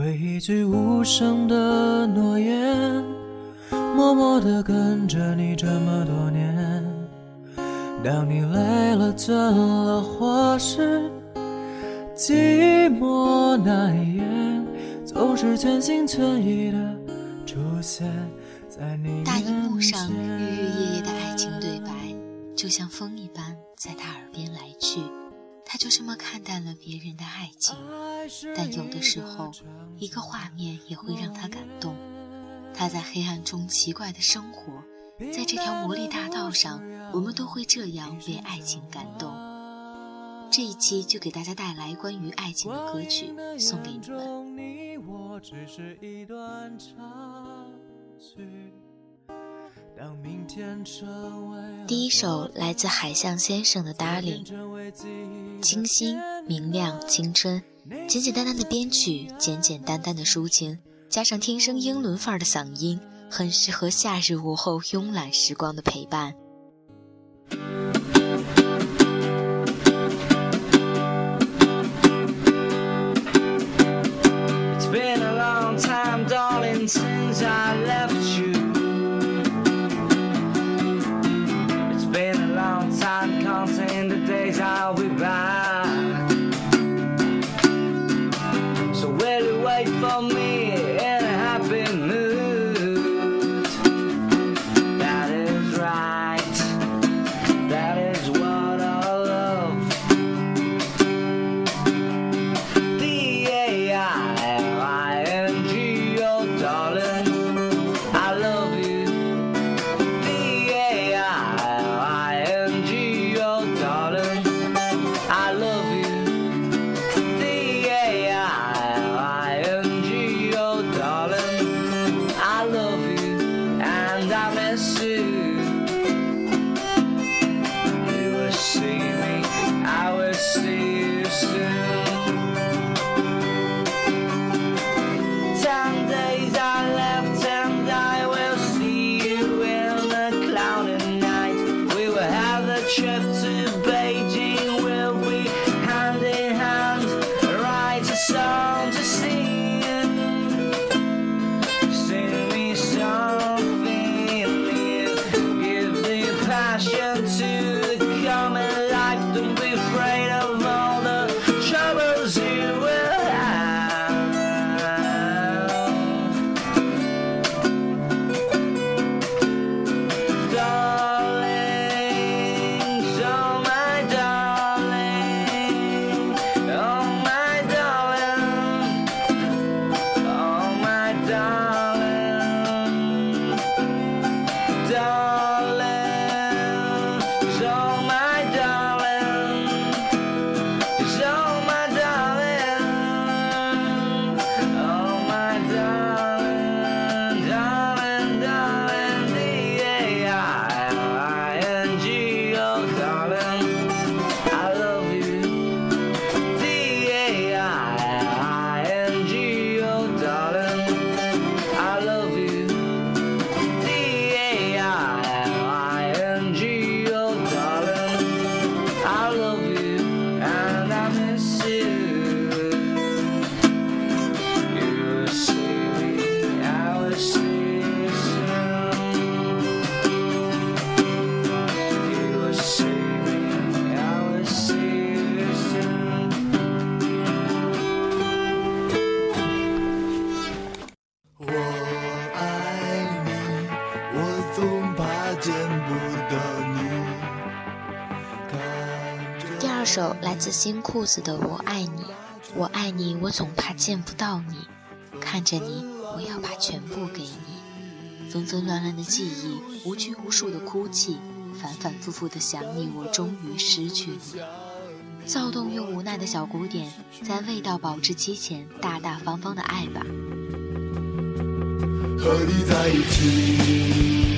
为一句无声的诺言，默默地跟着你这么多年。当你累了、倦了，或是寂寞难言，总是全心全意的出现在你大荧幕上日日夜夜的爱情对白，就像风一般在他耳就这么看淡了别人的爱情，但有的时候，一个画面也会让他感动。他在黑暗中奇怪的生活，在这条魔力大道上，我们都会这样被爱情感动。这一期就给大家带来关于爱情的歌曲，送给你们。第一首来自海象先生的《Darling》，清新明亮青春，简简单单的编曲，简简单单的抒情，加上天生英伦范儿的嗓音，很适合夏日午后慵懒时光的陪伴。首来自新裤子的《我爱你》，我爱你，我总怕见不到你。看着你，我要把全部给你。纷纷乱乱的记忆，无拘无束的哭泣，反反复复的想你，我终于失去你。躁动又无奈的小古典，在味道保质期前，大大方方的爱吧。和你在一起。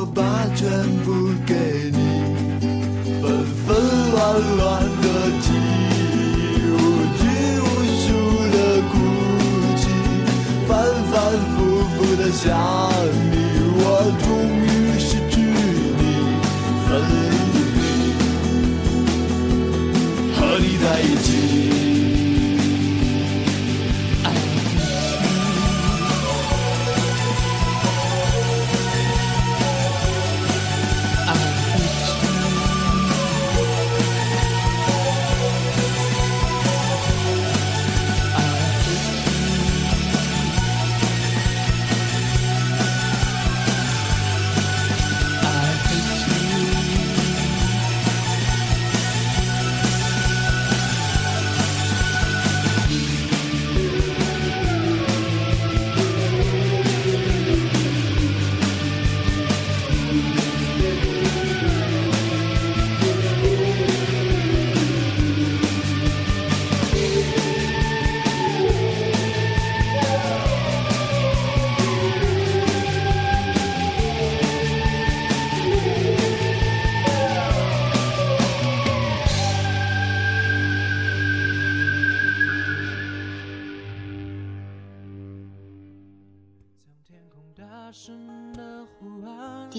我把全部给你，纷纷乱乱的记忆，无拘无束的哭泣，反反复复的想你。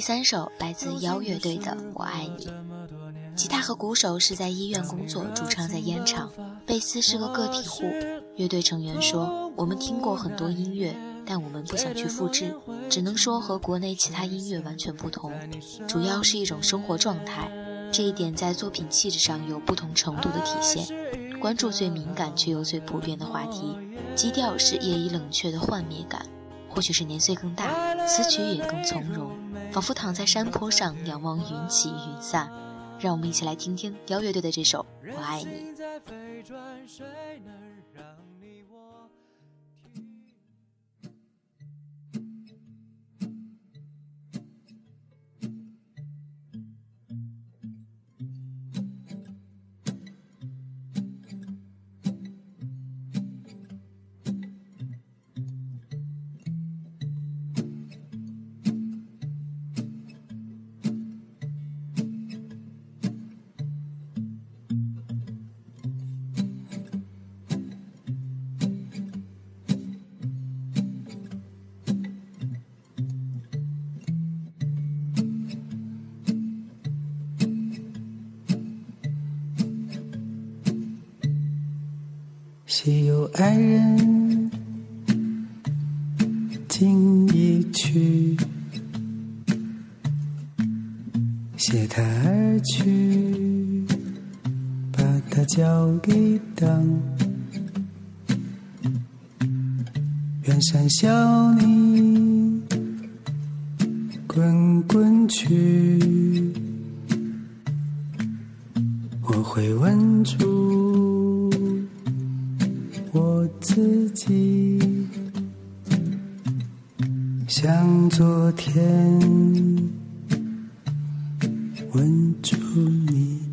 三首来自妖乐队的《我爱你》，吉他和鼓手是在医院工作，主唱在烟厂，贝斯是个个体户。乐队成员说：“我们听过很多音乐，但我们不想去复制，只能说和国内其他音乐完全不同，主要是一种生活状态。这一点在作品气质上有不同程度的体现。关注最敏感却又最普遍的话题，基调是夜已冷却的幻灭感。”或许是年岁更大，词曲也更从容，仿佛躺在山坡上仰望云起云散。让我们一起来听听邀乐队的这首《我爱你》。岂有爱人经一去，携他而去，把他交给党。远山小你滚滚去，我会问住。吻住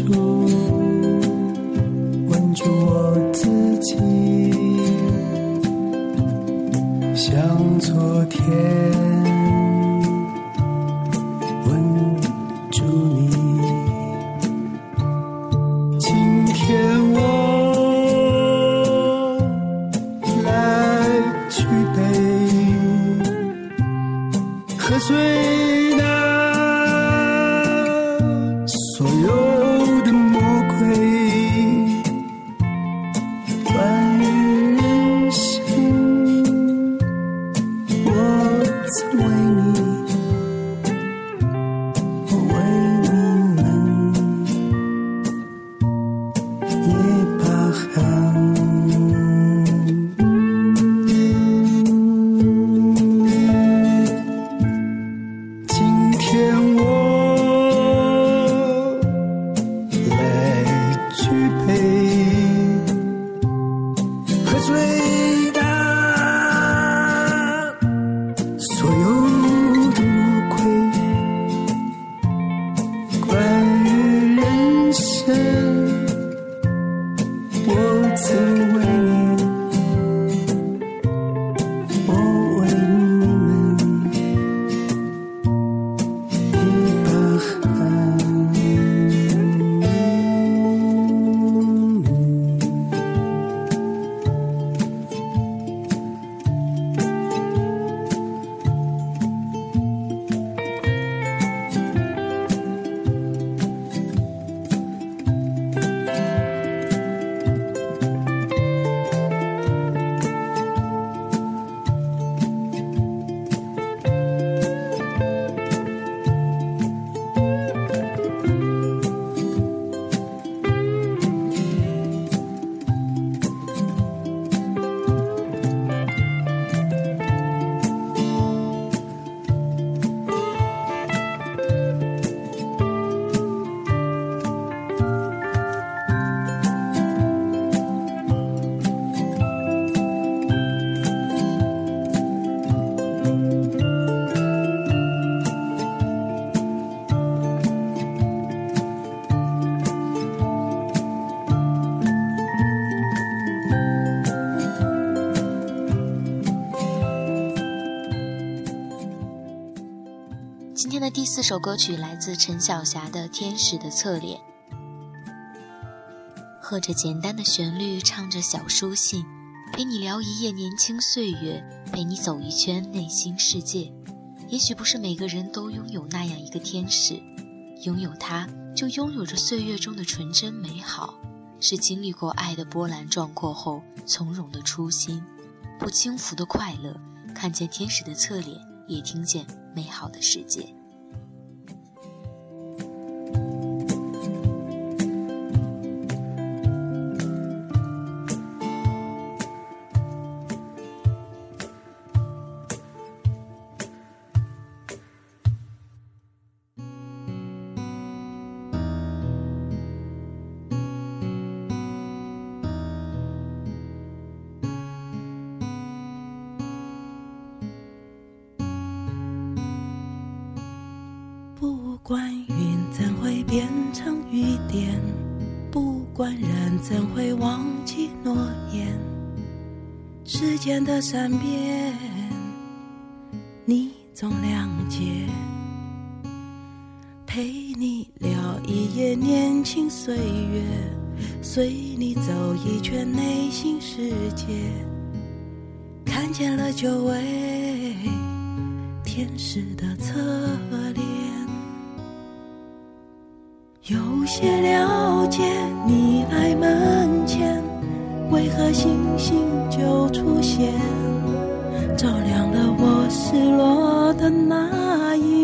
school. 今天的第四首歌曲来自陈小霞的《天使的侧脸》，和着简单的旋律，唱着小书信，陪你聊一夜年轻岁月，陪你走一圈内心世界。也许不是每个人都拥有那样一个天使，拥有它，就拥有着岁月中的纯真美好，是经历过爱的波澜壮阔后从容的初心，不轻浮的快乐。看见天使的侧脸，也听见美好的世界。管云怎会变成雨点，不管人怎会忘记诺言，时间的善变，你总谅解。陪你聊一夜年轻岁月，随你走一圈内心世界，看见了久违天使的侧些了解你来门前，为何星星就出现，照亮了我失落的那一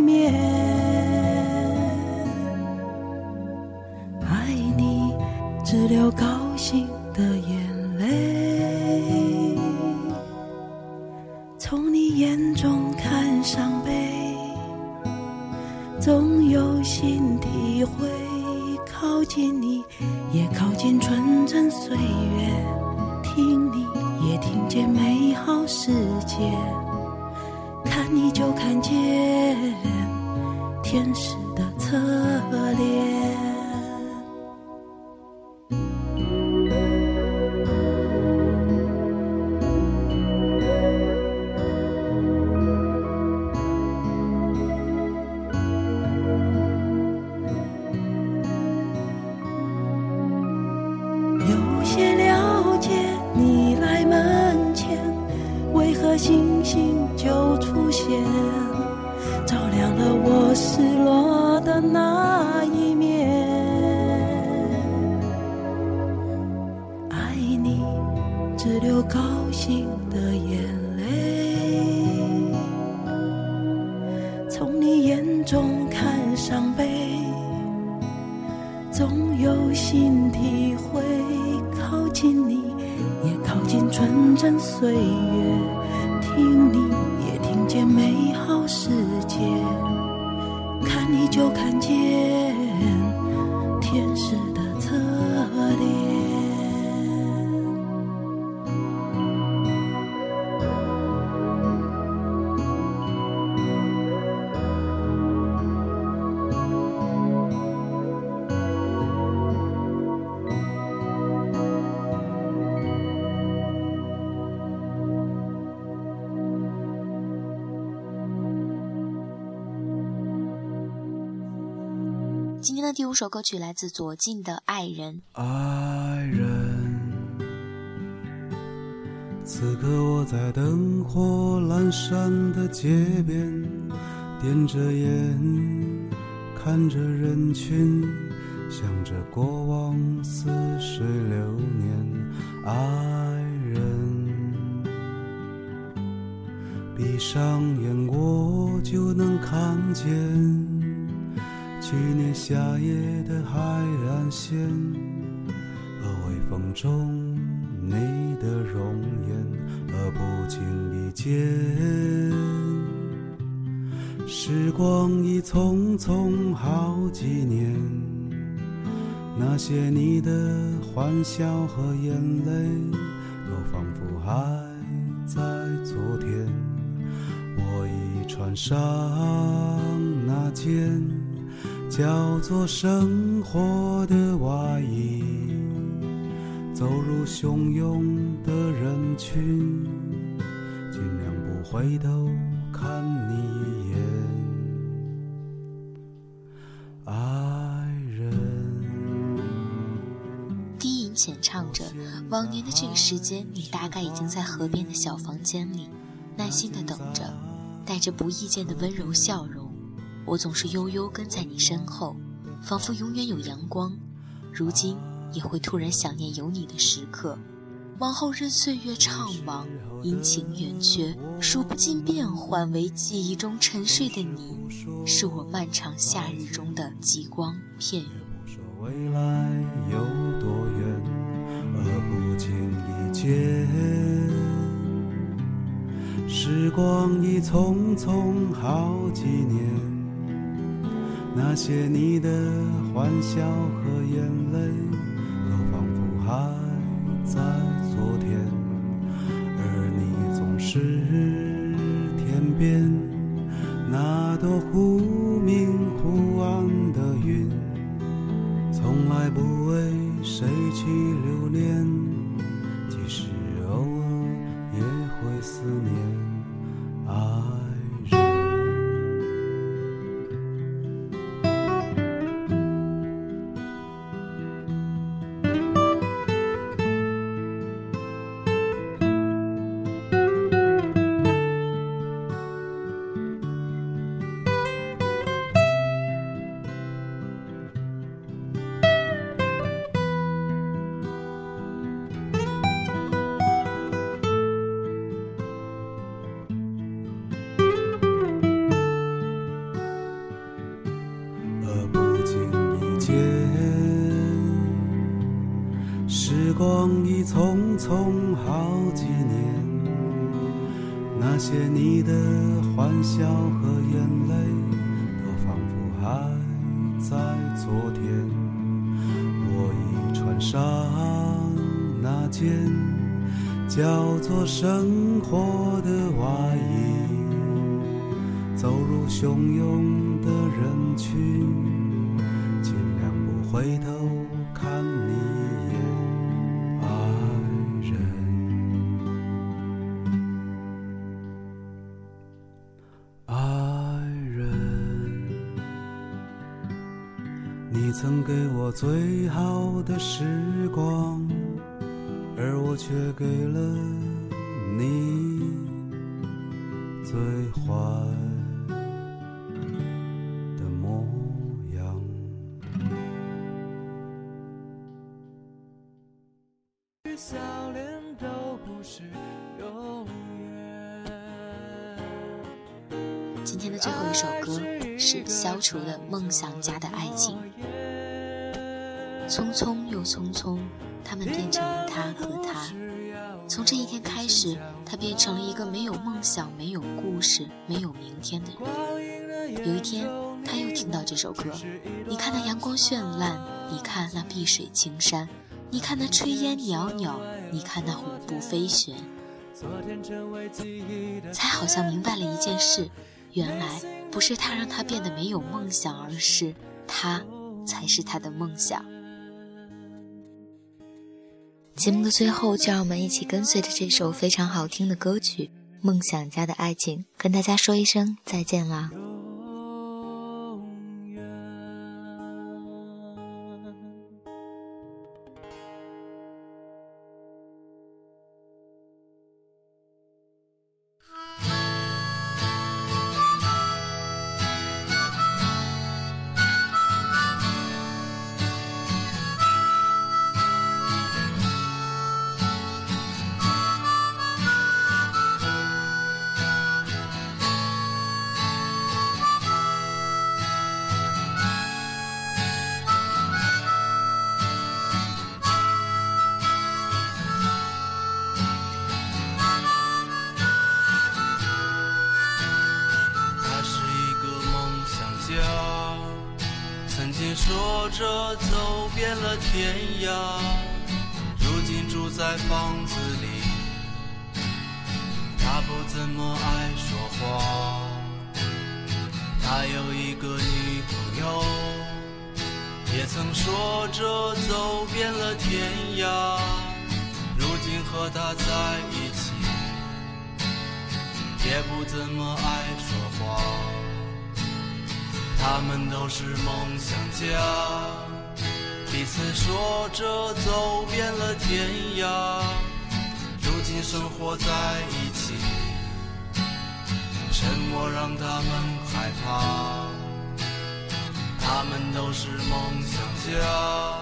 星星就出现，照亮了我失落的那一面。爱你，只流高兴的眼泪，从你眼中看伤悲，总有新体会。靠近你，也靠近纯真岁月。见美好世界，看你就看见。的第五首歌曲来自左近的《爱人》。爱人，此刻我在灯火阑珊的街边，点着烟，看着人群，想着过往似水流年。爱人，闭上眼我就能看见。去年夏夜的海岸线，和微风中你的容颜，而不经意间，时光已匆匆好几年。那些你的欢笑和眼泪，都仿佛还在昨天。我已穿上那件。叫做生活的外衣，走入汹涌的人群，尽量不回头看你一眼，爱人。低吟浅唱着，往年的这个时间，你大概已经在河边的小房间里，耐心的等着，带着不易见的温柔笑容。我总是悠悠跟在你身后，仿佛永远有阳光。如今也会突然想念有你的时刻。往后任岁月怅惘，阴晴圆缺，数不尽变幻。为记忆中沉睡的你，是我漫长夏日中的极光片语。未来有多远，而不经意间，时光已匆匆好几年。那些你的欢笑和眼泪，都仿佛还在。那件叫做生活的外衣，走入汹涌的人群，尽量不回头看你一眼，爱人，爱人，你。曾给我最好的时光，我却给了你最坏的模样。今天的最后一首歌是消除了梦想家的爱情。匆匆又匆匆，他们变成了他和他。从这一天开始，他变成了一个没有梦想、没有故事、没有明天的人。有一天，他又听到这首歌。你看那阳光绚烂，你看那碧水青山，你看那炊烟袅袅，你看那虎步飞旋，才好像明白了一件事：原来不是他让他变得没有梦想，而是他才是他的梦想。节目的最后，就让我们一起跟随着这首非常好听的歌曲《梦想家的爱情》，跟大家说一声再见啦。遍了天涯，如今住在房子里。他不怎么爱说话，他有一个女朋友，也曾说着走遍了天涯，如今和他在一起，也不怎么爱说话。他们都是梦想家，彼此说着走遍了天涯，如今生活在一起，沉默让他们害怕。他们都是梦想家，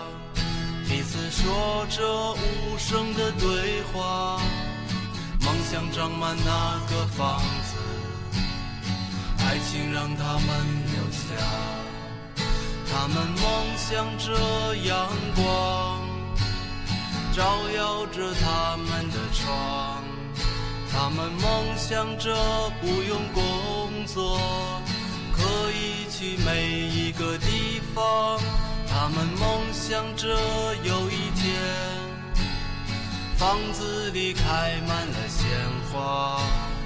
彼此说着无声的对话，梦想长满那个房子，爱情让他们留下。他们梦想着阳光照耀着他们的窗，他们梦想着不用工作，可以去每一个地方。他们梦想着有一天，房子里开满了鲜花。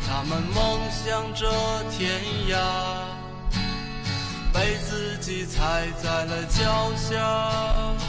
他们梦想着天涯。被自己踩在了脚下。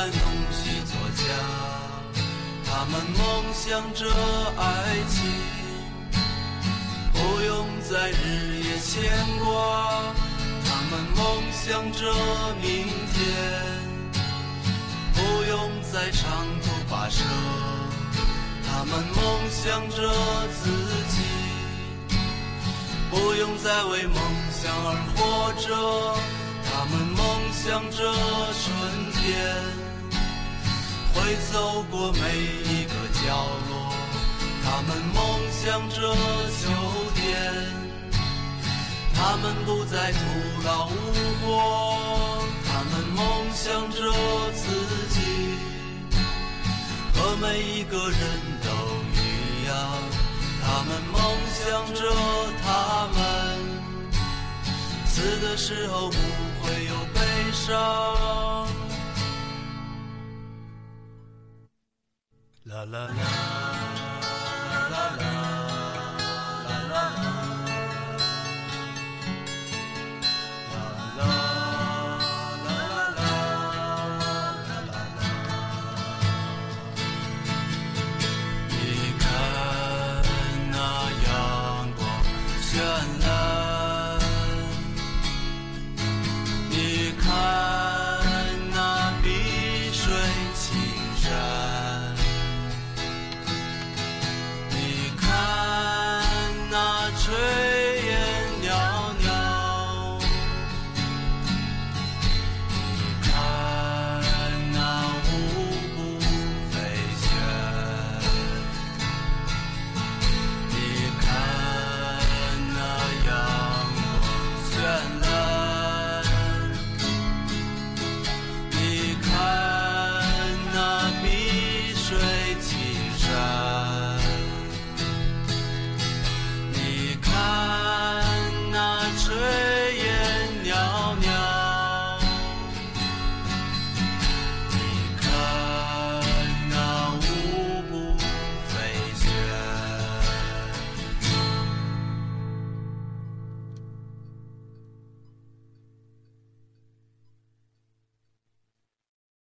在弄虚作假，他们梦想着爱情，不用在日夜牵挂。他们梦想着明天，不用再长途跋涉。他们梦想着自己，不用再为梦想而活着。他们梦想着春天。会走过每一个角落。他们梦想着秋天，他们不再徒劳无获。他们梦想着自己，和每一个人都一样。他们梦想着他们死的时候不会有悲伤。la la. return.